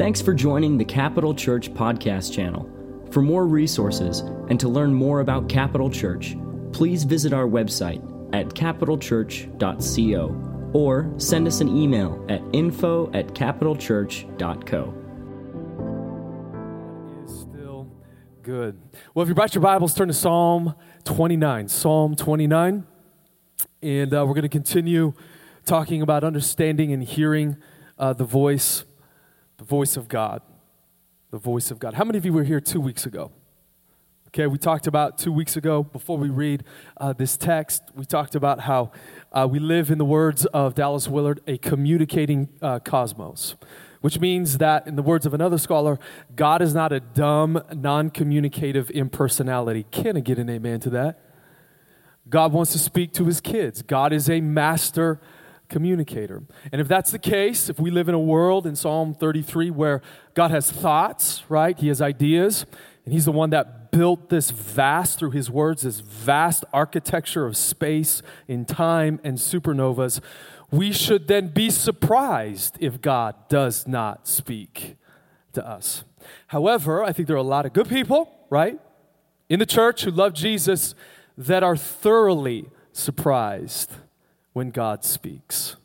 Thanks for joining the Capital Church podcast channel. For more resources and to learn more about Capital Church, please visit our website at capitalchurch.co or send us an email at info at capitalchurch.co. still good. Well, if you brought your Bibles, turn to Psalm 29. Psalm 29. And uh, we're going to continue talking about understanding and hearing uh, the voice, the voice of God. The voice of God. How many of you were here two weeks ago? Okay, we talked about two weeks ago, before we read uh, this text, we talked about how uh, we live, in the words of Dallas Willard, a communicating uh, cosmos, which means that, in the words of another scholar, God is not a dumb, non communicative impersonality. Can I get an amen to that? God wants to speak to his kids. God is a master communicator. And if that's the case, if we live in a world in Psalm 33 where God has thoughts, right? He has ideas, and he's the one that built this vast, through his words, this vast architecture of space in time and supernovas, we should then be surprised if God does not speak to us. However, I think there are a lot of good people, right, in the church who love Jesus that are thoroughly surprised when God speaks.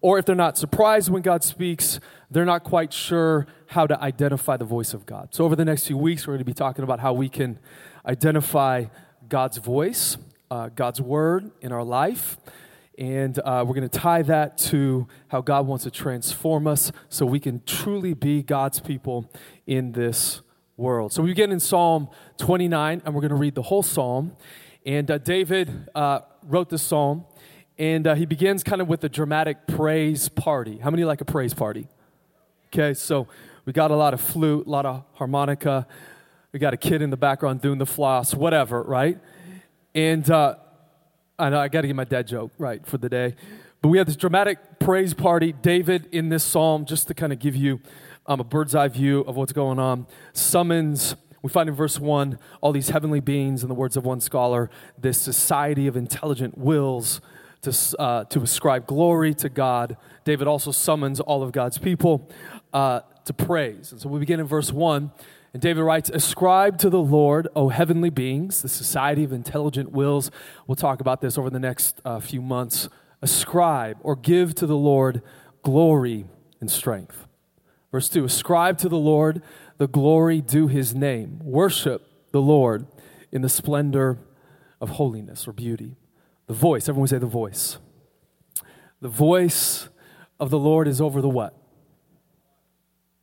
Or if they're not surprised when God speaks, they're not quite sure how to identify the voice of God. So, over the next few weeks, we're going to be talking about how we can identify God's voice, uh, God's word in our life. And uh, we're going to tie that to how God wants to transform us so we can truly be God's people in this world. So, we begin in Psalm 29, and we're going to read the whole psalm. And uh, David uh, wrote this psalm and uh, he begins kind of with a dramatic praise party. How many like a praise party? Okay, so we got a lot of flute, a lot of harmonica. We got a kid in the background doing the floss, whatever, right? And uh, I know I got to get my dad joke right for the day. But we have this dramatic praise party. David in this psalm, just to kind of give you um, a bird's eye view of what's going on, summons we find in verse 1 all these heavenly beings, in the words of one scholar, this society of intelligent wills to, uh, to ascribe glory to God. David also summons all of God's people uh, to praise. And so we begin in verse 1. And David writes, Ascribe to the Lord, O heavenly beings, the society of intelligent wills. We'll talk about this over the next uh, few months. Ascribe or give to the Lord glory and strength. Verse 2 Ascribe to the Lord the glory due his name. Worship the Lord in the splendor of holiness or beauty. The voice, everyone say the voice. The voice of the Lord is over the what?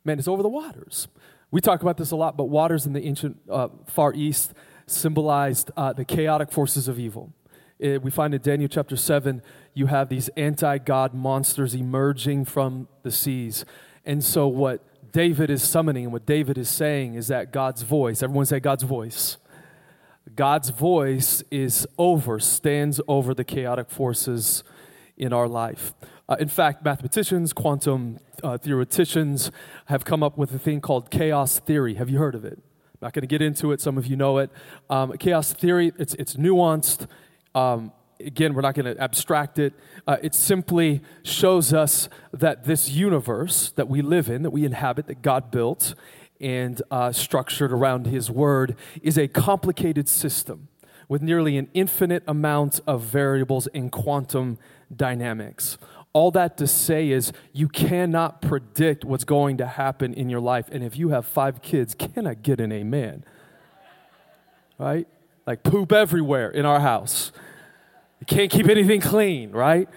Man, it's over the waters. We talk about this a lot, but waters in the ancient uh, Far East symbolized uh, the chaotic forces of evil. It, we find in Daniel chapter 7, you have these anti God monsters emerging from the seas. And so, what David is summoning and what David is saying is that God's voice, everyone say God's voice, God's voice is over, stands over the chaotic forces in our life. Uh, in fact, mathematicians, quantum uh, theoreticians have come up with a thing called chaos theory. Have you heard of it? I'm not going to get into it. Some of you know it. Um, chaos theory, it's, it's nuanced. Um, again, we're not going to abstract it. Uh, it simply shows us that this universe that we live in, that we inhabit, that God built, and uh, structured around His Word is a complicated system with nearly an infinite amount of variables in quantum dynamics. All that to say is you cannot predict what's going to happen in your life. And if you have five kids, can I get an amen? Right? Like poop everywhere in our house. You can't keep anything clean, right?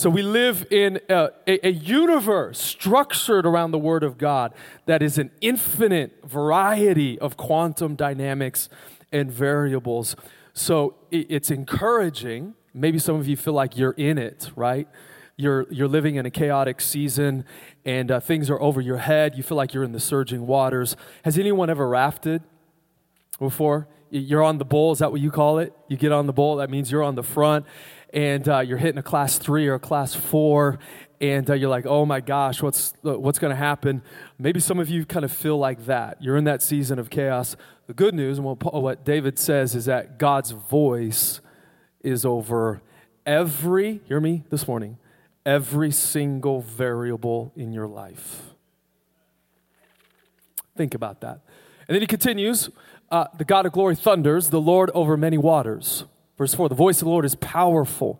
So we live in a, a, a, universe structured around the Word of God that is an infinite variety of quantum dynamics and variables. So it, it's encouraging. Maybe some of you feel like you're in it, right? You're, you're living in a chaotic season and uh, things are over your head. You feel like you're in the surging waters. Has anyone ever rafted before? You're on the bowl, is that what you call it? You get on the bowl, that means you're on the front and uh, you're hitting a class three or a class four, and uh, you're like, oh my gosh, what's, what's going to happen? Maybe some of you kind of feel like that. You're in that season of chaos. The good news, and what, what David says, is that God's voice is over every, hear me this morning, every single variable in your life. Think about that. And then he continues uh, The God of glory thunders, the Lord over many waters. Verse 4 The voice of the Lord is powerful,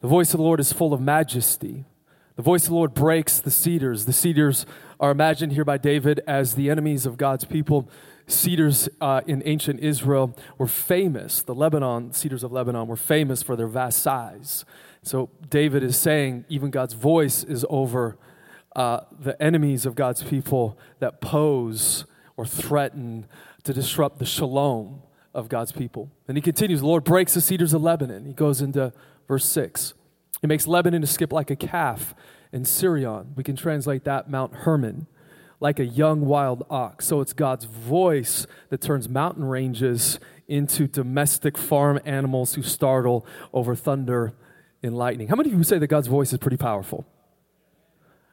the voice of the Lord is full of majesty. The voice of the Lord breaks the cedars. The cedars are imagined here by David as the enemies of God's people. Cedars uh, in ancient Israel were famous. The Lebanon, cedars of Lebanon, were famous for their vast size. So David is saying even God's voice is over uh, the enemies of God's people that pose or threaten to disrupt the shalom of God's people. And he continues, the Lord breaks the cedars of Lebanon. He goes into verse 6. He makes Lebanon to skip like a calf in Sirion. We can translate that Mount Hermon, like a young wild ox. So it's God's voice that turns mountain ranges into domestic farm animals who startle over thunder and lightning. How many of you say that God's voice is pretty powerful?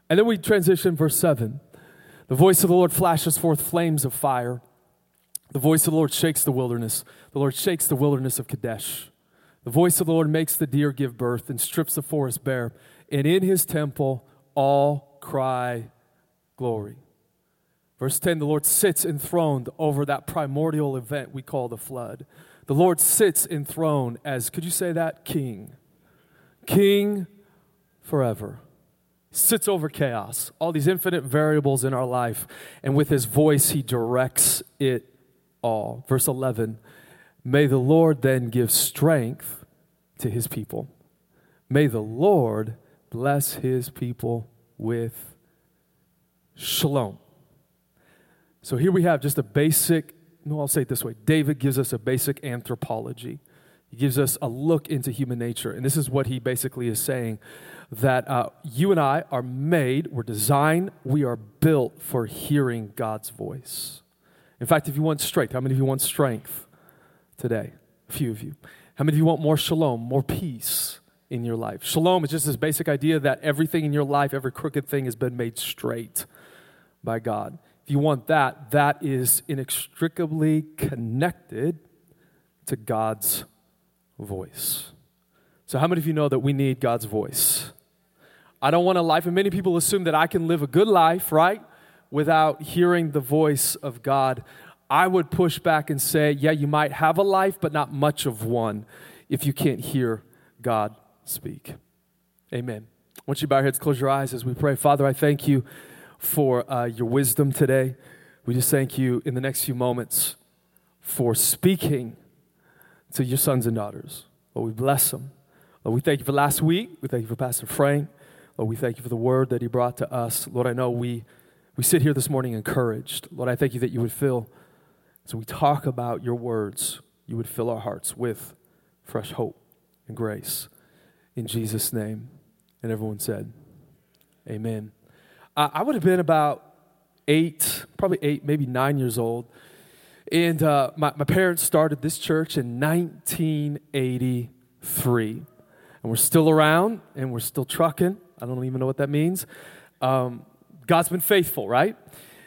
And then we transition, verse 7. The voice of the Lord flashes forth flames of fire. The voice of the Lord shakes the wilderness. The Lord shakes the wilderness of Kadesh. The voice of the Lord makes the deer give birth and strips the forest bare. And in his temple, all cry glory. Verse 10 the Lord sits enthroned over that primordial event we call the flood. The Lord sits enthroned as, could you say that? King. King forever. Sits over chaos, all these infinite variables in our life, and with his voice, he directs it all. Verse 11 May the Lord then give strength to his people. May the Lord bless his people with shalom. So here we have just a basic, no, I'll say it this way David gives us a basic anthropology. He gives us a look into human nature. And this is what he basically is saying that uh, you and I are made, we're designed, we are built for hearing God's voice. In fact, if you want strength, how many of you want strength? today? A few of you. How many of you want more shalom, more peace in your life? Shalom is just this basic idea that everything in your life, every crooked thing has been made straight by God. If you want that, that is inextricably connected to God's voice. So, how many of you know that we need God's voice? I don't want a life, and many people assume that I can live a good life, right, without hearing the voice of God. I would push back and say, yeah, you might have a life, but not much of one if you can't hear God speak. Amen. Want you bow your heads, close your eyes as we pray. Father, I thank you for uh, your wisdom today. We just thank you in the next few moments for speaking to your sons and daughters. Lord, we bless them. Lord, we thank you for last week. We thank you for Pastor Frank. Lord, we thank you for the word that he brought to us. Lord, I know we, we sit here this morning encouraged. Lord, I thank you that you would fill so we talk about your words, you would fill our hearts with fresh hope and grace. In Jesus' name. And everyone said, Amen. I would have been about eight, probably eight, maybe nine years old. And uh, my, my parents started this church in 1983. And we're still around and we're still trucking. I don't even know what that means. Um, God's been faithful, right?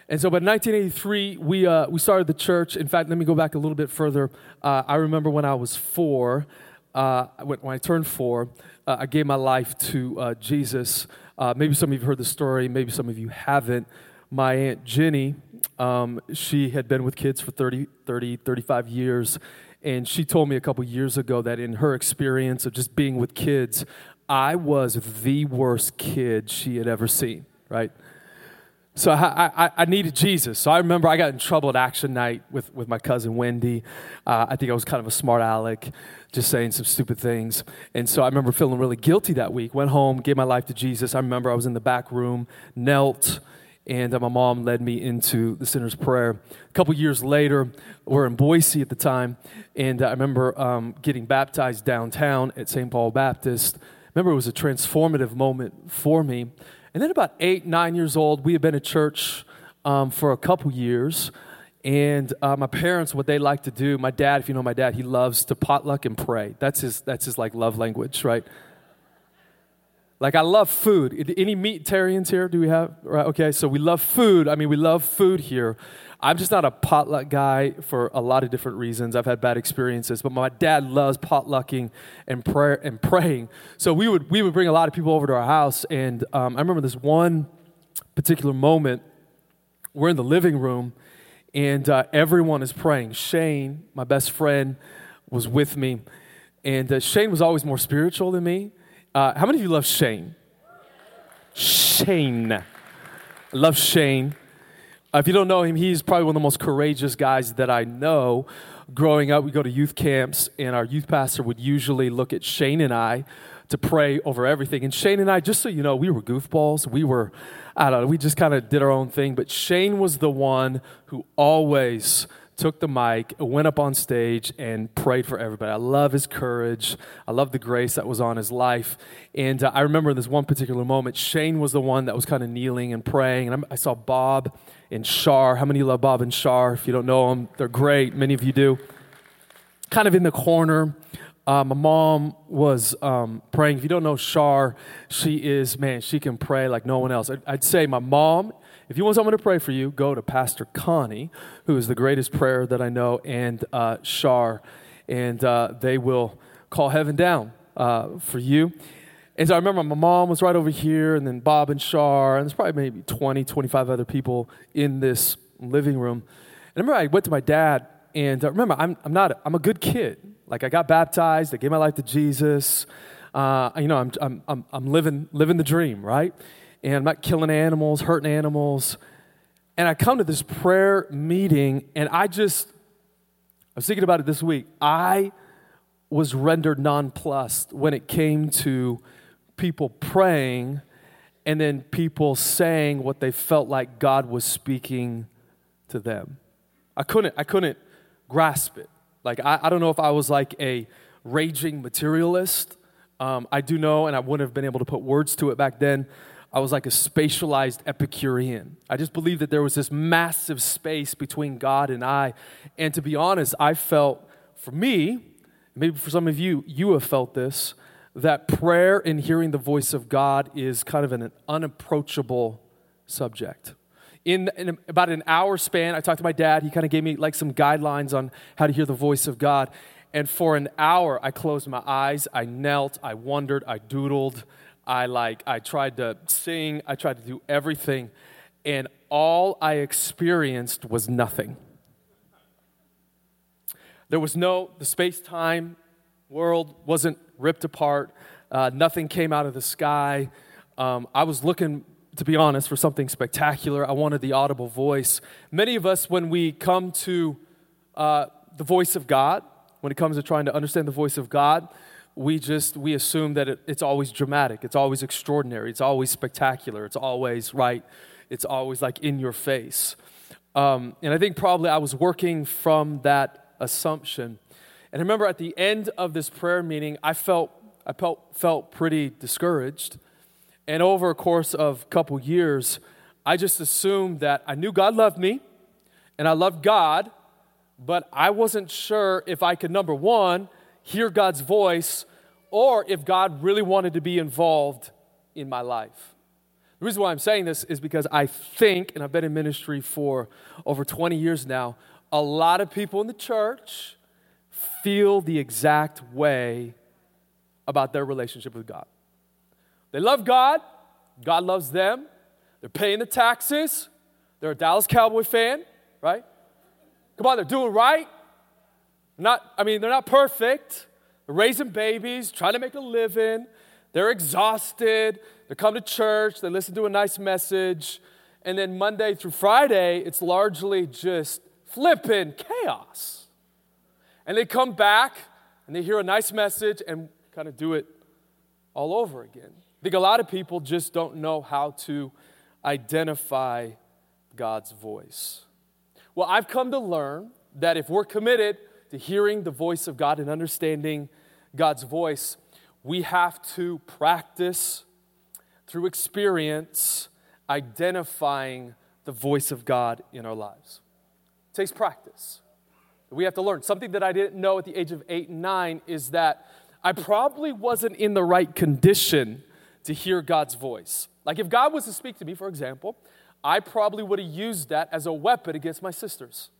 And so, but in 1983, we, uh, we started the church. In fact, let me go back a little bit further. Uh, I remember when I was four, uh, when, when, I turned four, uh, I gave my life to uh, Jesus. Uh, maybe some of you have heard the story, maybe some of you haven't. My Aunt Jenny, um, she had been with kids for 30, 30, 35 years. And she told me a couple years ago that in her experience of just being with kids, I was the worst kid she had ever seen, right? So I, I, I, needed Jesus. So I remember I got in trouble at action night with, with my cousin Wendy. Uh, I think I was kind of a smart aleck, just saying some stupid things. And so I remember feeling really guilty that week. Went home, gave my life to Jesus. I remember I was in the back room, knelt, and uh, my mom led me into the sinner's prayer. A couple years later, we're in Boise at the time, and uh, I remember um, getting baptized downtown at St. Paul Baptist. I remember it was a transformative moment for me and then about eight, nine years old, we had been at church um, for a couple years. And uh, my parents, what they like to do, my dad, if you know my dad, he loves to potluck and pray. That's his, that's his like love language, right? Like I love food. Any meatarians here? Do we have? Right. Okay. So we love food. I mean, we love food here. I'm just not a potluck guy for a lot of different reasons. I've had bad experiences, but my dad loves potlucking and prayer and praying. So we would we would bring a lot of people over to our house, and um, I remember this one particular moment. We're in the living room, and uh, everyone is praying. Shane, my best friend, was with me, and uh, Shane was always more spiritual than me. Uh, how many of you love Shane? Shane. Love Shane. Uh, if you don't know him, he's probably one of the most courageous guys that I know. Growing up, we go to youth camps, and our youth pastor would usually look at Shane and I to pray over everything. And Shane and I, just so you know, we were goofballs. We were, I don't know, we just kind of did our own thing. But Shane was the one who always took the mic, went up on stage, and prayed for everybody. I love his courage. I love the grace that was on his life. And uh, I remember this one particular moment, Shane was the one that was kind of kneeling and praying. And I saw Bob and Shar. How many love Bob and Shar? If you don't know them, they're great. Many of you do. Kind of in the corner. Uh, my mom was um, praying. If you don't know Shar, she is, man, she can pray like no one else. I'd, I'd say my mom if you want someone to pray for you, go to Pastor Connie, who is the greatest prayer that I know, and uh, Shar, and uh, they will call heaven down uh, for you. And so I remember my mom was right over here, and then Bob and Shar, and there's probably maybe 20, 25 other people in this living room. And I remember I went to my dad, and uh, remember, I'm, I'm not, I'm a good kid. Like I got baptized, I gave my life to Jesus. Uh, you know, I'm, I'm, I'm, I'm living, living the dream, right? And I'm not killing animals, hurting animals. And I come to this prayer meeting, and I just, I was thinking about it this week. I was rendered nonplussed when it came to people praying and then people saying what they felt like God was speaking to them. I couldn't, I couldn't grasp it. Like, I, I don't know if I was like a raging materialist. Um, I do know, and I wouldn't have been able to put words to it back then, I was like a spatialized Epicurean. I just believed that there was this massive space between God and I. And to be honest, I felt, for me, maybe for some of you, you have felt this, that prayer and hearing the voice of God is kind of an unapproachable subject. In, in, about an hour span, I talked to my dad. He kind of gave me like some guidelines on how to hear the voice of God. And for an hour, I closed my eyes, I knelt, I wondered, I doodled, I like I tried to sing, I tried to do everything, and all I experienced was nothing. There was no the space-time world wasn't ripped apart. Uh, nothing came out of the sky. Um, I was looking, to be honest, for something spectacular. I wanted the audible voice. Many of us, when we come to uh, the voice of God, when it comes to trying to understand the voice of God, we just we assume that it, it's always dramatic. It's always extraordinary. It's always spectacular. It's always right. It's always like in your face. Um, and i think probably i was working from that assumption. And i remember at the end of this prayer meeting i felt i felt, felt pretty discouraged. And over a course of a couple years i just assumed that i knew god loved me and i loved god but i wasn't sure if i could number one hear God's voice or if God really wanted to be involved in my life. The reason why I'm saying this is because I think, and I've been in ministry for over 20 years now, a lot of people in the church feel the exact way about their relationship with God. They love God, God loves them, they're paying the taxes, they're a Dallas Cowboy fan, right? Come on, they're doing right, not, I mean, they're not perfect. They're raising babies, trying to make a living. They're exhausted. They come to church, they listen to a nice message. And then Monday through Friday, it's largely just flipping chaos. And they come back and they hear a nice message and kind of do it all over again. I think a lot of people just don't know how to identify God's voice. Well, I've come to learn that if we're committed to hearing the voice of God and understanding God's voice, we have to practice through experience identifying the voice of God in our lives. It takes practice. We have to learn. Something that I didn't know at the age of eight and nine is that I probably wasn't in the right condition to hear God's voice. Like if God was to speak to me, for example, I probably would have used that as a weapon against my sisters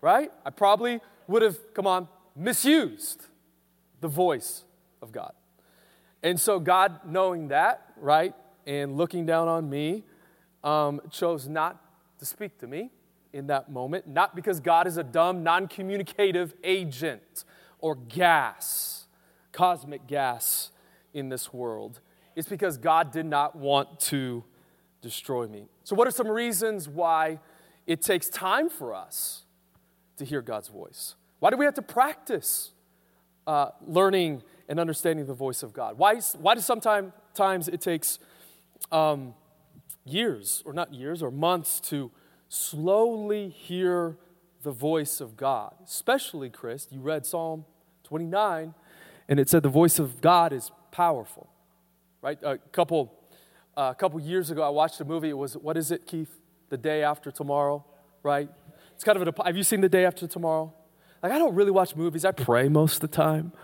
right? I probably would have, come on, misused the voice of God. And so, God, knowing that, right, and looking down on me, um, chose not to speak to me in that moment, not because God is a dumb, non communicative agent or gas, cosmic gas in this world. It's because God did not want to destroy me. So, what are some reasons why it takes time for us to hear God's voice? Why do we have to practice uh, learning and understanding the voice of God? Why, why does sometimes it takes um, years, or not years, or months to slowly hear the voice of God? Especially, Chris, you read Psalm 29, and it said the voice of God is powerful, right? A couple, uh, a couple years ago, I watched a movie. It was, what is it, Keith? The Day After Tomorrow, right? It's kind of a, have you seen The Day After Tomorrow? Like, I don't really watch movies, I pray most of the time.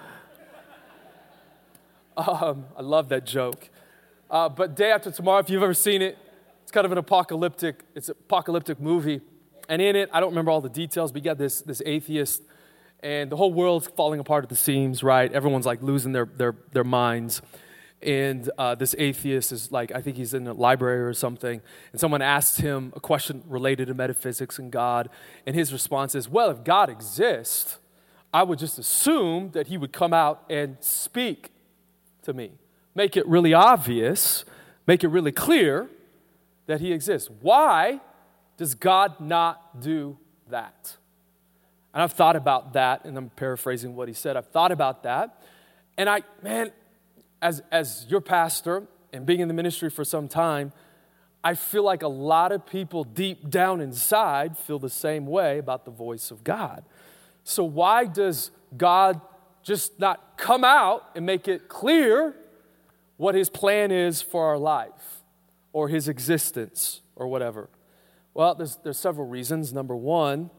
Um, I love that joke. Uh, but Day After Tomorrow, if you've ever seen it, it's kind of an apocalyptic, it's an apocalyptic movie. And in it, I don't remember all the details, but you got this, this atheist, and the whole world's falling apart at the seams, right? Everyone's like losing their, their, their minds. And uh, this atheist is like, I think he's in a library or something, and someone asked him a question related to metaphysics and God, and his response is, Well, if God exists, I would just assume that he would come out and speak to me. Make it really obvious, make it really clear that He exists. Why does God not do that? And I've thought about that, and I'm paraphrasing what he said. I've thought about that. And I, man, as, as your pastor and being in the ministry for some time, I feel like a lot of people deep down inside feel the same way about the voice of God. So, why does God just not come out and make it clear what his plan is for our life or his existence or whatever? Well, there's, there's several reasons. Number one,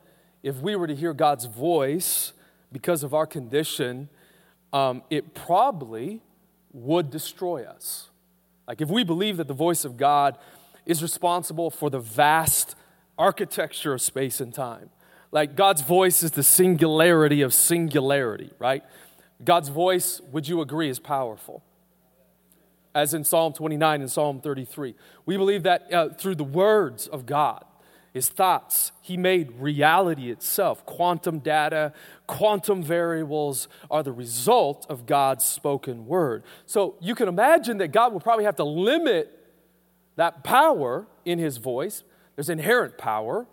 if we were to hear God's voice because of our condition, um, it probably would destroy us. Like if we believe that the voice of God is responsible for the vast architecture of space and time, like God's voice is the singularity of singularity, right? God's voice, would you agree, is powerful? As in Psalm 29 and Psalm 33. We believe that uh, through the words of God, his thoughts, he made reality itself. Quantum data, quantum variables are the result of God's spoken word. So you can imagine that God will probably have to limit that power in his voice. There's inherent power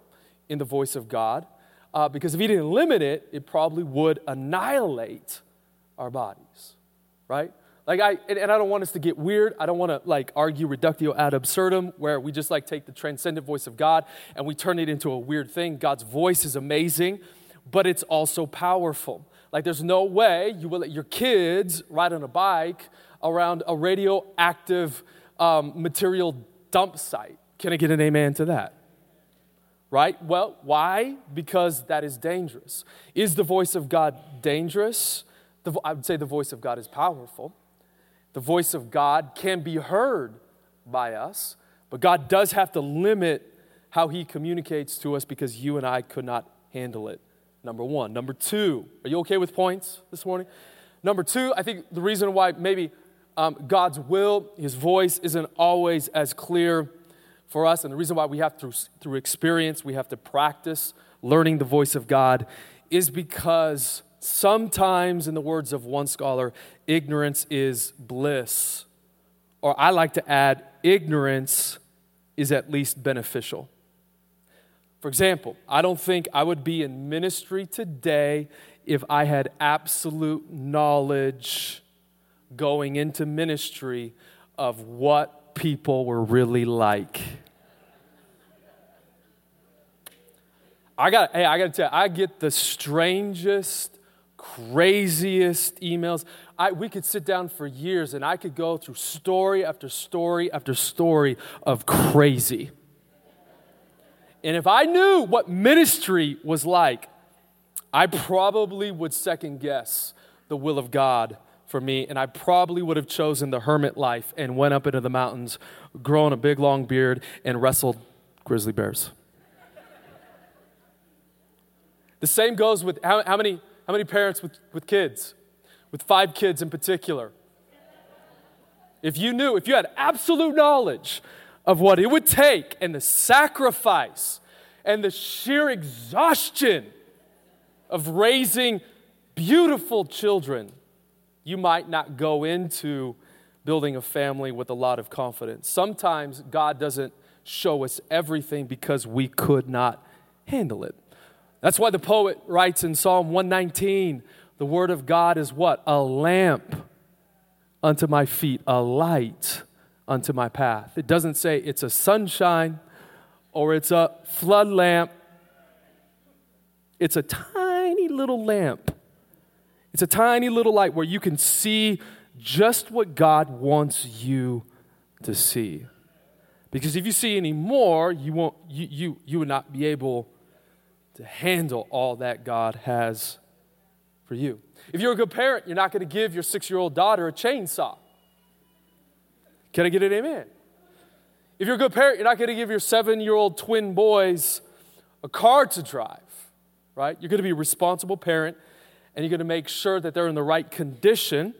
in the voice of God uh, because if he didn't limit it, it probably would annihilate our bodies, right? Like I and, and I don't want us to get weird. I don't want to like argue reductio ad absurdum where we just like take the transcendent voice of God and we turn it into a weird thing. God's voice is amazing, but it's also powerful. Like there's no way you will let your kids ride on a bike around a radioactive um, material dump site. Can I get an amen to that? right? Well, why? Because that is dangerous. Is the voice of God dangerous? The, I would say the voice of God is powerful. The voice of God can be heard by us, but God does have to limit how He communicates to us because you and I could not handle it. Number one. Number two, are you okay with points this morning? Number two, I think the reason why maybe um, God's will, His voice isn't always as clear for us. And the reason why we have through, through experience, we have to practice learning the voice of God is because sometimes, in the words of one scholar, ignorance is bliss. Or I like to add, ignorance is at least beneficial. For example, I don't think I would be in ministry today if I had absolute knowledge going into ministry of what people were really like. I got hey, I got to tell you, I get the strangest, craziest emails. I, we could sit down for years and I could go through story after story after story of crazy. And if I knew what ministry was like, I probably would second guess the will of God for me, and I probably would have chosen the hermit life and went up into the mountains, grown a big long beard, and wrestled grizzly bears. The same goes with how, how, many, how many parents with, with kids, with five kids in particular. If you knew, if you had absolute knowledge of what it would take and the sacrifice and the sheer exhaustion of raising beautiful children, you might not go into building a family with a lot of confidence. Sometimes God doesn't show us everything because we could not handle it. That's why the poet writes in Psalm 119 the word of God is what? A lamp unto my feet, a light unto my path. It doesn't say it's a sunshine or it's a flood lamp. It's a tiny little lamp. It's a tiny little light where you can see just what God wants you to see. Because if you see any more, you, won't, you, you, you would not be able to handle all that God has for you. If you're a good parent, you're not going to give your six year old daughter a chainsaw. Can I get an amen? If you're a good parent, you're not going to give your seven year old twin boys a car to drive, right? You're going to be a responsible parent and you're going to make sure that they're in the right condition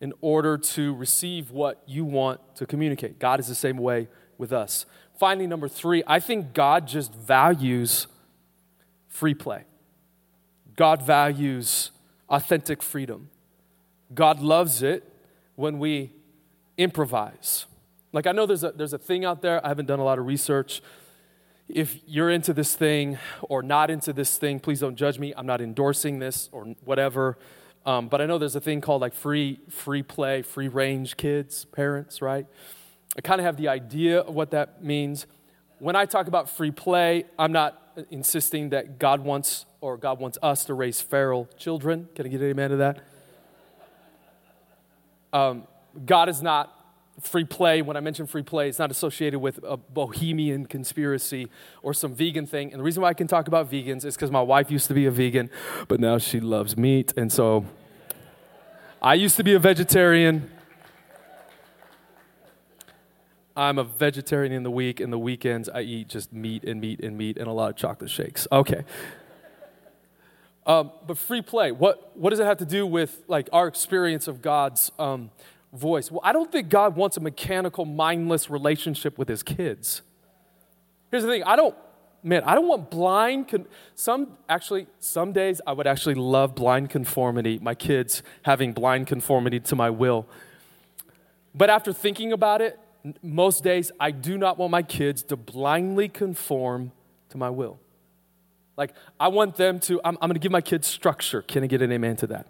in order to receive what you want to communicate. God is the same way with us. Finally, number three, I think God just values free play. God values authentic freedom. God loves it when we improvise. Like, I know there's a, there's a thing out there, I haven't done a lot of research. If you're into this thing or not into this thing, please don't judge me. I'm not endorsing this or whatever. Um, but I know there's a thing called like free, free play, free range kids, parents, right? I kind of have the idea of what that means. When I talk about free play, I'm not insisting that God wants or God wants us to raise feral children. Can I get an amen to that? Um, God is not free play. When I mention free play, it's not associated with a bohemian conspiracy or some vegan thing. And the reason why I can talk about vegans is because my wife used to be a vegan, but now she loves meat. And so I used to be a vegetarian. I'm a vegetarian in the week. In the weekends, I eat just meat and meat and meat and a lot of chocolate shakes. Okay. Um, but free play, what, what does it have to do with like our experience of God's um, voice? Well, I don't think God wants a mechanical, mindless relationship with his kids. Here's the thing I don't, man, I don't want blind, con- some, actually, some days I would actually love blind conformity, my kids having blind conformity to my will. But after thinking about it, most days I do not want my kids to blindly conform to my will. Like, I want them to, I'm, I'm to give my kids structure. Can I get an amen to that?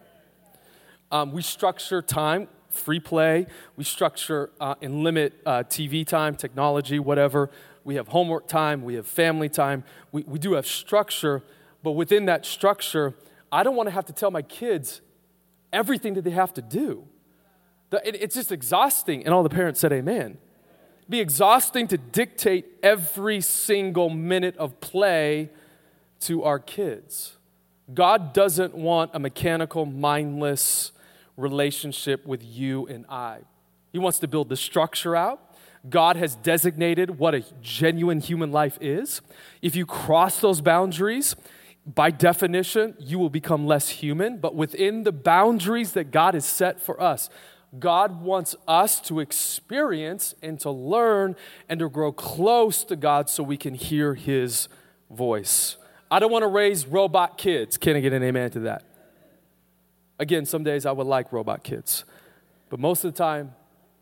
Um, we structure time, free play. We structure uh, and limit uh, TV time, technology, whatever. We have homework time. We have family time. We, we do have structure, but within that structure, I don't want to have to tell my kids everything that they have to do. The, it, it's just exhausting. And all the parents said, Amen. Be exhausting to dictate every single minute of play to our kids. God doesn't want a mechanical, mindless relationship with you and I. He wants to build the structure out. God has designated what a genuine human life is. If you cross those boundaries, by definition, you will become less human. But within the boundaries that God has set for us, God wants us to experience and to learn and to grow close to God so we can hear His voice. I don't want to raise robot kids. Can I get an amen to that? Again, some days I would like robot kids, but most of the time,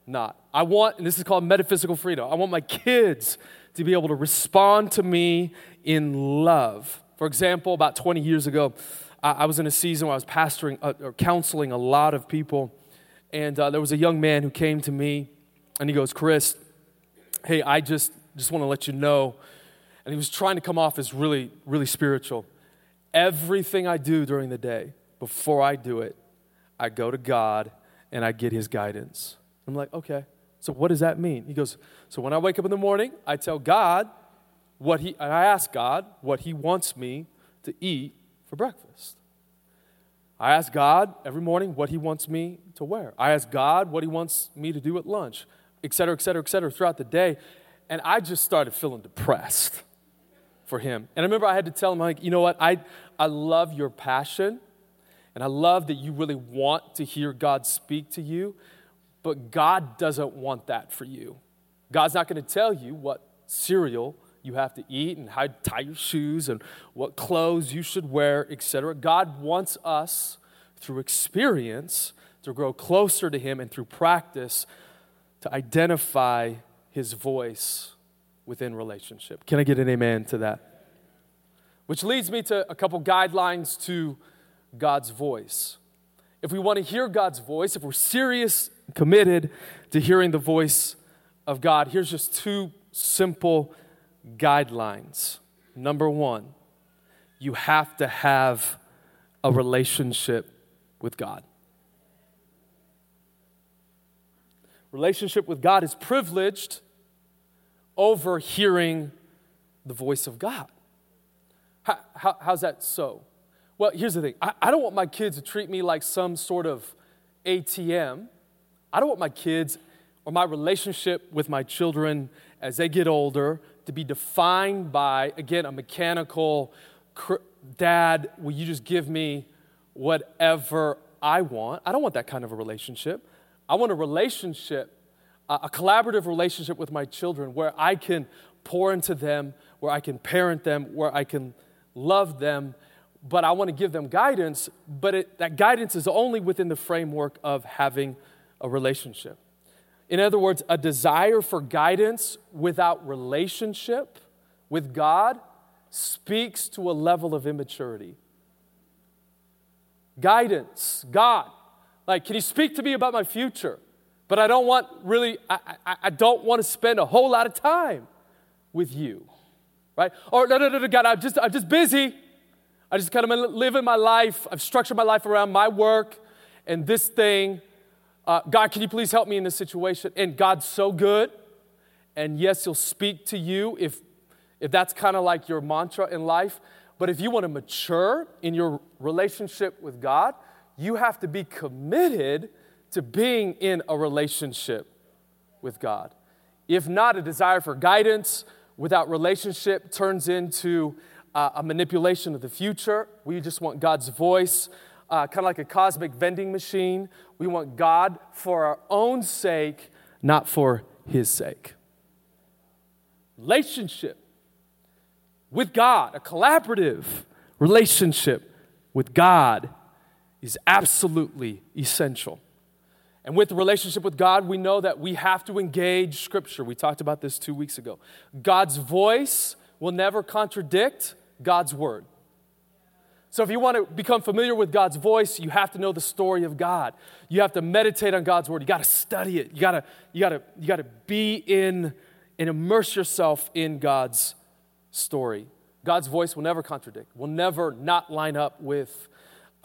not. I want, and this is called metaphysical freedom, I want my kids to be able to respond to me in love. For example, about 20 years ago, I was in a season where I was pastoring uh, or counseling a lot of people, and uh, there was a young man who came to me, and he goes, Chris, hey, I just, just want to let you know and he was trying to come off as really, really spiritual. Everything I do during the day, before I do it, I go to God and I get his guidance. I'm like, okay, so what does that mean? He goes, so when I wake up in the morning, I tell God what he, and I ask God what he wants me to eat for breakfast. I ask God every morning what he wants me to wear. I ask God what he wants me to do at lunch, et cetera, et cetera, et cetera, throughout the day. And I just started feeling depressed for him. And I remember I had to tell him, like, you know what? I, I love your passion, and I love that you really want to hear God speak to you, but God doesn't want that for you. God's not going to tell you what cereal you have to eat and how to tie your shoes and what clothes you should wear, etc. God wants us through experience to grow closer to Him and through practice to identify His voice within relationship. Can I get an amen to that? Which leads me to a couple guidelines to God's voice. If we want to hear God's voice, if we're serious, committed to hearing the voice of God, here's just two simple guidelines. Number one, you have to have a relationship with God. Relationship with God is privileged over hearing the voice of God. How, how, how's that so? Well, here's the thing I, I don't want my kids to treat me like some sort of ATM. I don't want my kids or my relationship with my children as they get older to be defined by, again, a mechanical dad, will you just give me whatever I want? I don't want that kind of a relationship. I want a relationship, a collaborative relationship with my children where I can pour into them, where I can parent them, where I can love them, but I want to give them guidance, but it, that guidance is only within the framework of having a relationship. In other words, a desire for guidance without relationship with God speaks to a level of immaturity. Guidance, God. Like, can you speak to me about my future? But I don't want really, I, I, I don't want to spend a whole lot of time with you. Right? Or no, no, no, no, God, I'm just, I'm just busy. I just kind of live in my life. I've structured my life around my work and this thing uh, God, can you please help me in this situation? And God's so good. And yes, He'll speak to you if, if that's kind of like your mantra in life. But if you want to mature in your relationship with God, you have to be committed to being in a relationship with God. If not, a desire for guidance without relationship turns into uh, a manipulation of the future. We just want God's voice uh, kind of like a cosmic vending machine. We want God for our own sake, not for His sake. Relationship with God, a collaborative relationship with God, is absolutely essential. And with the relationship with God, we know that we have to engage Scripture. We talked about this two weeks ago. God's voice will never contradict God's word. So, if you want to become familiar with God's voice, you have to know the story of God. You have to meditate on God's word. You got to study it. You got to, you got to, you got to be in and immerse yourself in God's story. God's voice will never contradict, will never not line up with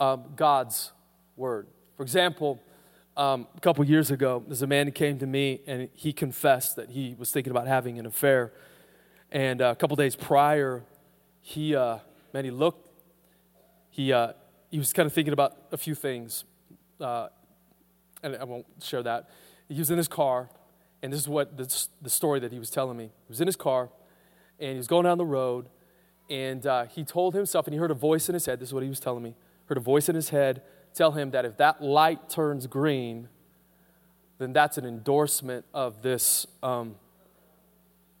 um, God's word. For example, um, a couple years ago, there's a man who came to me and he confessed that he was thinking about having an affair. And uh, a couple days prior, he, uh, man, he looked he, uh, he was kind of thinking about a few things, uh, and I won't share that. He was in his car, and this is what the, the story that he was telling me. He was in his car, and he was going down the road, and uh, he told himself, and he heard a voice in his head. This is what he was telling me. Heard a voice in his head tell him that if that light turns green, then that's an endorsement of this, um,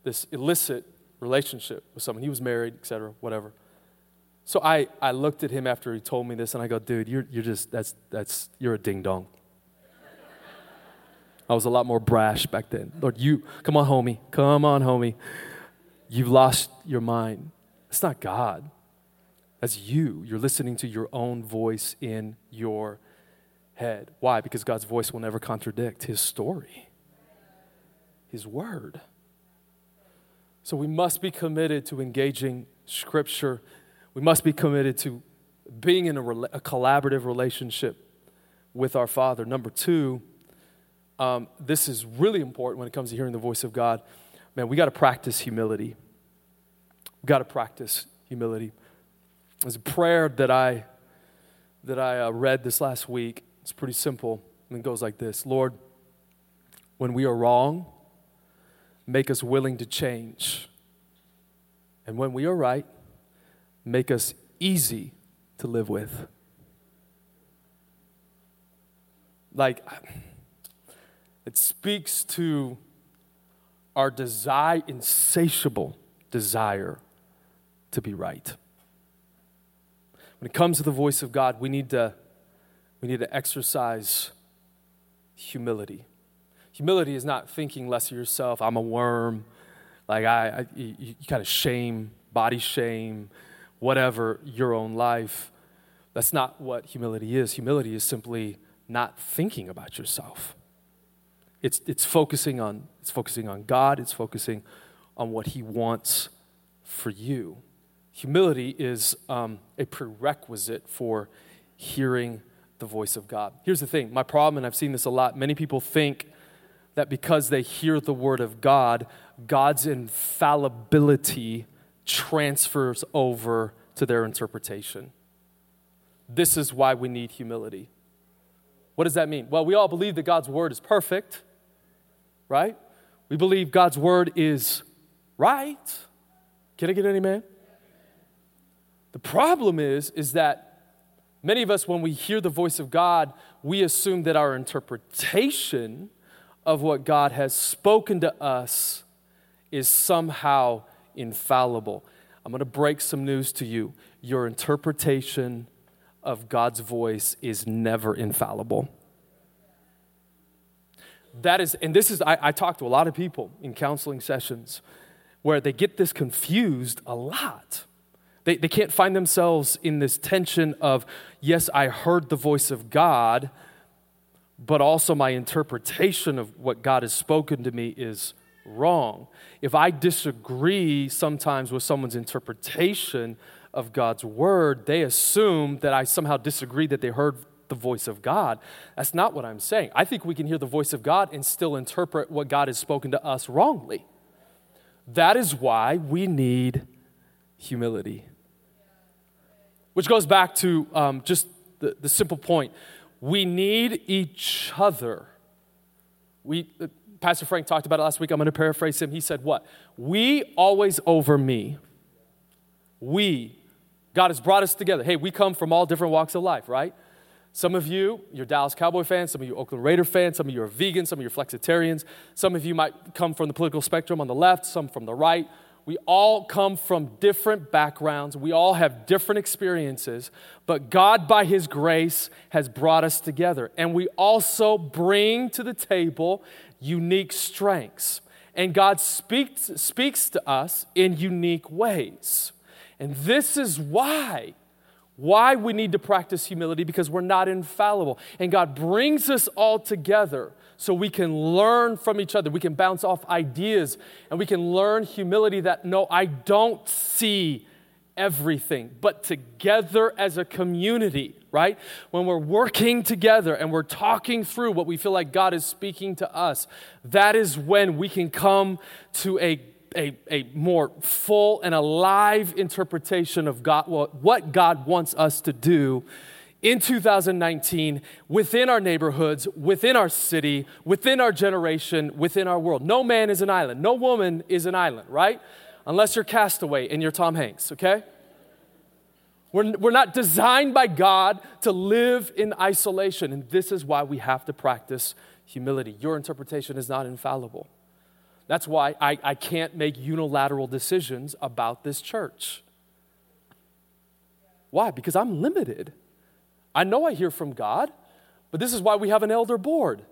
this illicit relationship with someone. He was married, etc., whatever. So I, I looked at him after he told me this and I go, dude, you're, you're just, that's, that's, you're a ding dong. I was a lot more brash back then. Lord, you, come on, homie, come on, homie. You've lost your mind. It's not God. That's you. You're listening to your own voice in your head. Why? Because God's voice will never contradict his story, his word. So we must be committed to engaging Scripture we must be committed to being in a, a collaborative relationship with our Father. Number two, um, this is really important when it comes to hearing the voice of God. Man, we got to practice humility. We got to practice humility. There's a prayer that I that I uh, read this last week. It's pretty simple, and it goes like this: Lord, when we are wrong, make us willing to change, and when we are right, make us easy to live with. Like, it speaks to our desire, insatiable desire to be right. When it comes to the voice of God, we need to, we need to exercise humility. Humility is not thinking less of yourself. I'm a worm. Like I, I you, you kind of shame, body shame, whatever your own life. That's not what humility is. Humility is simply not thinking about yourself. It's, it's, focusing on, it's focusing on God, it's focusing on what He wants for you. Humility is um, a prerequisite for hearing the voice of God. Here's the thing my problem, and I've seen this a lot, many people think that because they hear the word of God, God's infallibility transfers over to their interpretation. This is why we need humility. What does that mean? Well, we all believe that God's word is perfect, right? We believe God's word is right. Can I get any man? The problem is, is that many of us, when we hear the voice of God, we assume that our interpretation of what God has spoken to us is somehow infallible. I'm going to break some news to you. Your interpretation of God's voice is never infallible. That is, and this is, I, I talk to a lot of people in counseling sessions where they get this confused a lot. They, they can't find themselves in this tension of, yes, I heard the voice of God, but also my interpretation of what God has spoken to me is wrong. If I disagree sometimes with someone's interpretation of God's word, they assume that I somehow disagree that they heard the voice of God. That's not what I'm saying. I think we can hear the voice of God and still interpret what God has spoken to us wrongly. That is why we need humility. Which goes back to um, just the, the simple point we need each other. We, Pastor Frank talked about it last week. I'm going to paraphrase him. He said, What? We always over me. We. God has brought us together. Hey, we come from all different walks of life, right? Some of you, you're Dallas Cowboy fans. Some of you, Oakland Raider fans. Some of you are vegan. Some of you are flexitarians. Some of you might come from the political spectrum on the left, some from the right. We all come from different backgrounds. We all have different experiences, but God, by His grace, has brought us together. And we also bring to the table unique strengths. And God speaks, speaks to us in unique ways. And this is why why we need to practice humility because we're not infallible. And God brings us all together so we can learn from each other. We can bounce off ideas and we can learn humility that no, I don't see everything, but together as a community, right? When we're working together and we're talking through what we feel like God is speaking to us, that is when we can come to a a, a more full and alive interpretation of God, what God wants us to do in 2019 within our neighborhoods, within our city, within our generation, within our world. No man is an island. No woman is an island, right? Unless you're castaway and you're Tom Hanks, okay? We're, we're not designed by God to live in isolation, and this is why we have to practice humility. Your interpretation is not infallible. That's why I, I can't make unilateral decisions about this church. Why? Because I'm limited. I know I hear from God, but this is why we have an elder board.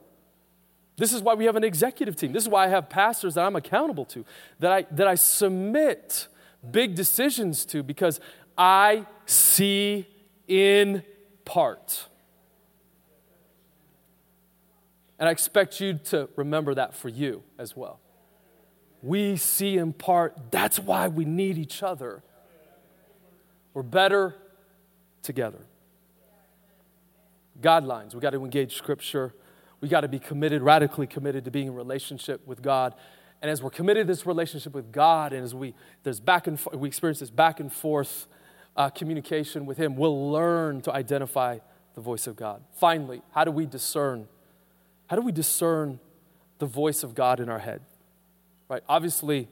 This is why we have an executive team. This is why I have pastors that I'm accountable to, that I, that I submit big decisions to because I see in part. And I expect you to remember that for you as well we see in part. That's why we need each other. We're better together. Guidelines. We got to engage Scripture. We got to be committed, radically committed to being in relationship with God. And as we're committed to this relationship with God, and as we there's back and we experience this back and forth uh, communication with Him, we'll learn to identify the voice of God. Finally, how do we discern? How do we discern the voice of God in our head? Right? Obviously,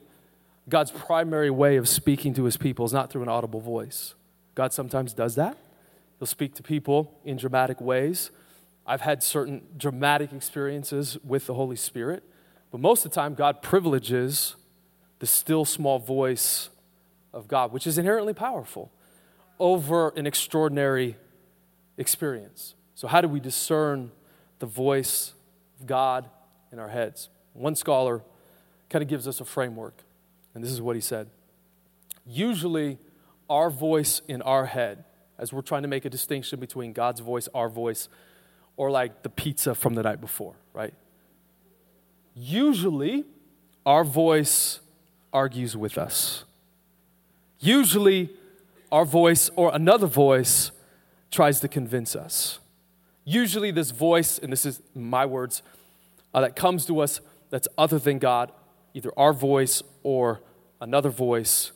God's primary way of speaking to his people is not through an audible voice. God sometimes does that. He'll speak to people in dramatic ways. I've had certain dramatic experiences with the Holy Spirit But most of the time, God privileges the still small voice of God, which is inherently powerful, over an extraordinary experience. So, how do we discern the voice of God in our heads? One scholar kind of gives us a framework, and this is what he said. Usually, our voice in our head, as we're trying to make a distinction between God's voice, our voice, or like the pizza from the night before, right? Usually, our voice argues with us. Usually, our voice or another voice tries to convince us. Usually, this voice, and this is my words, uh, that comes to us that's other than God, either our voice or another voice,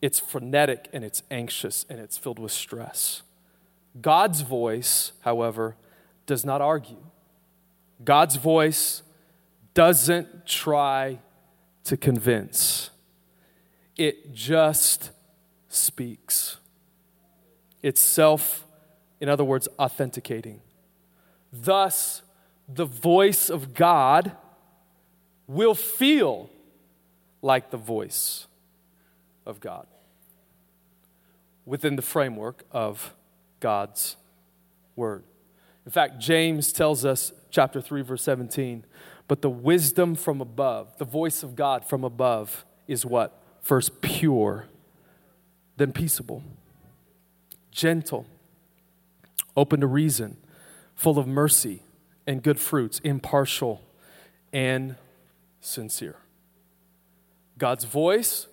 it's frenetic and it's anxious and it's filled with stress. God's voice, however, does not argue. God's voice doesn't try to convince, it just speaks. It's self, in other words, authenticating. Thus, the voice of God will feel like the voice of God within the framework of God's word. In fact, James tells us, chapter 3, verse 17, but the wisdom from above, the voice of God from above, is what? First, pure, then peaceable, gentle, open to reason, full of mercy and good fruits, impartial and sincere. God's voice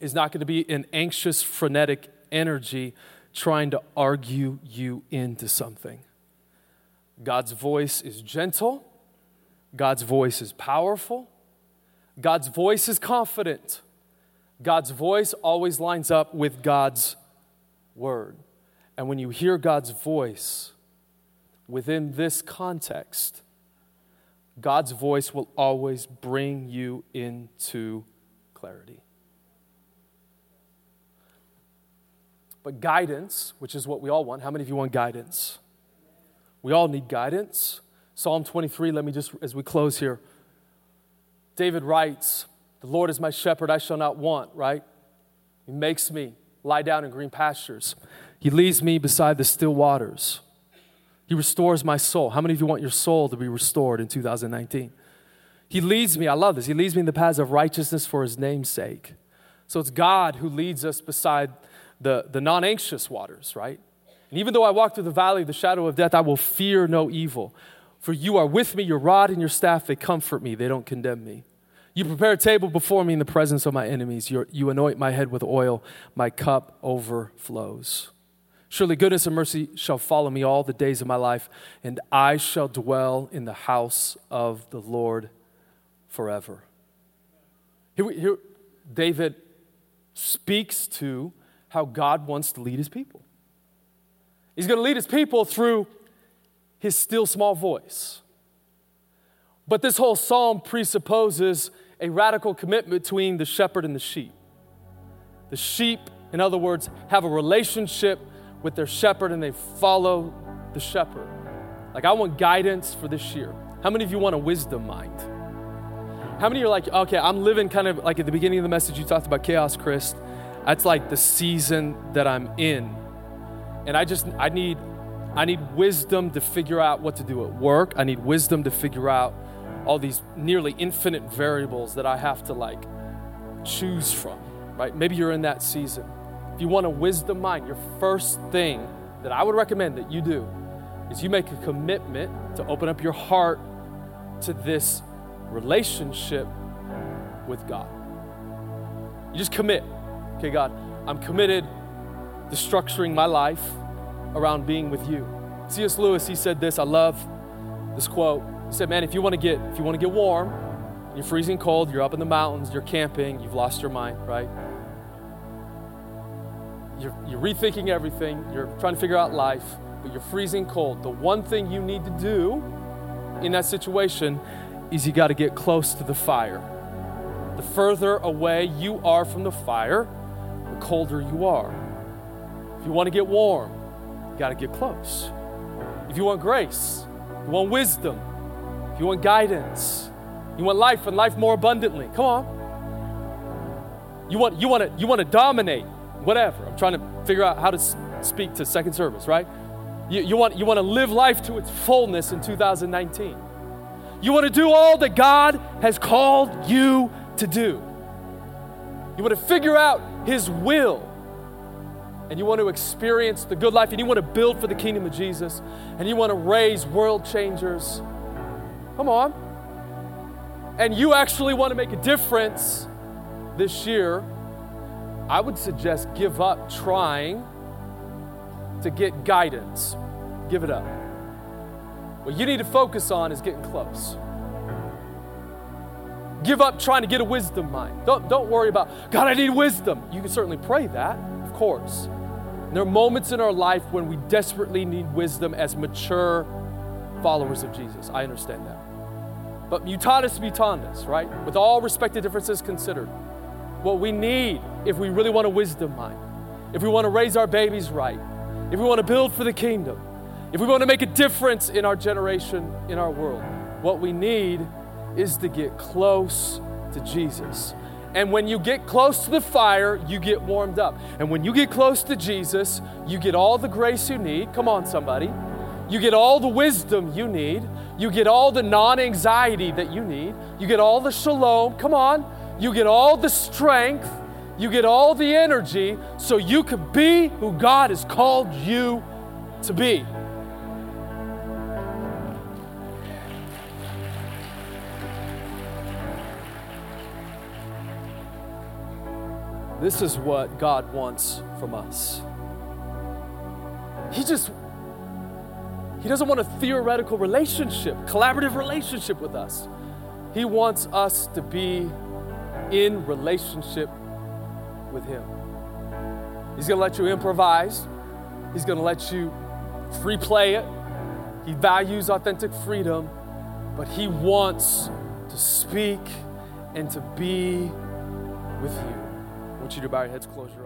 is not going to be an anxious, frenetic energy trying to argue you into something. God's voice is gentle, God's voice is powerful, God's voice is confident. God's voice always lines up with God's word. And when you hear God's voice within this context, God's voice will always bring you into clarity. But guidance, which is what we all want, how many of you want guidance? We all need guidance. Psalm 23, let me just, as we close here, David writes, The Lord is my shepherd, I shall not want, right? He makes me lie down in green pastures. He leads me beside the still waters. He restores my soul. How many of you want your soul to be restored in 2019? He leads me, I love this. He leads me in the paths of righteousness for his name's sake. So it's God who leads us beside the, the non anxious waters, right? And even though I walk through the valley of the shadow of death, I will fear no evil. For you are with me, your rod and your staff, they comfort me, they don't condemn me. You prepare a table before me in the presence of my enemies. You're, you anoint my head with oil, my cup overflows. Surely goodness and mercy shall follow me all the days of my life, and I shall dwell in the house of the Lord forever. Here, here David speaks to how God wants to lead his people. He's going to lead his people through his still small voice. But this whole psalm presupposes a radical commitment between the shepherd and the sheep. The sheep, in other words, have a relationship with their shepherd and they follow the shepherd. Like, I want guidance for this year. How many of you want a wisdom mind? How many are like, okay, I'm living kind of like at the beginning of the message, you talked about chaos, Chris. That's like the season that I'm in. And I just, I need, I need wisdom to figure out what to do at work. I need wisdom to figure out all these nearly infinite variables that I have to like choose from, right? Maybe you're in that season. If you want a wisdom mind, your first thing that I would recommend that you do is you make a commitment to open up your heart to this relationship with God. You just commit. Okay, God, I'm committed to structuring my life around being with you. C.S. Lewis, he said this, I love this quote. He said, Man, if you want to get if you want to get warm, you're freezing cold, you're up in the mountains, you're camping, you've lost your mind, right? You're, you're rethinking everything, you're trying to figure out life, but you're freezing cold. The one thing you need to do in that situation is you got to get close to the fire. The further away you are from the fire, the colder you are. You want to get warm, you got to get close. If you want grace, you want wisdom, if you want guidance, You want life and life more abundantly. Come on. You want, you want, to, you want to dominate, whatever. I'm trying to figure out how to speak to second service, right? You, you, want, you want to live life to its fullness in 2019. You want to do all that God has called you to do. You want to figure out His will. And you want to experience the good life, and you want to build for the kingdom of Jesus, and you want to raise world changers. Come on. And you actually want to make a difference this year. I would suggest give up trying to get guidance. Give it up. What you need to focus on is getting close. Give up trying to get a wisdom mind. Don't, don't worry about, God, I need wisdom. You can certainly pray that, of course. There are moments in our life when we desperately need wisdom as mature followers of Jesus. I understand that. But mutatis mutandis, right? With all respected differences considered, what we need if we really want a wisdom mind, if we want to raise our babies right, if we want to build for the kingdom, if we want to make a difference in our generation, in our world, what we need is to get close to Jesus. And when you get close to the fire, you get warmed up. And when you get close to Jesus, you get all the grace you need. Come on, somebody. You get all the wisdom you need. You get all the non anxiety that you need. You get all the shalom. Come on. You get all the strength. You get all the energy so you can be who God has called you to be. This is what God wants from us. He just he doesn't want a theoretical relationship, collaborative relationship with us. He wants us to be in relationship with Him. He's going to let you improvise, He's going to let you free play it. He values authentic freedom, but He wants to speak and to be with you. Want you to bow your heads, close your eyes.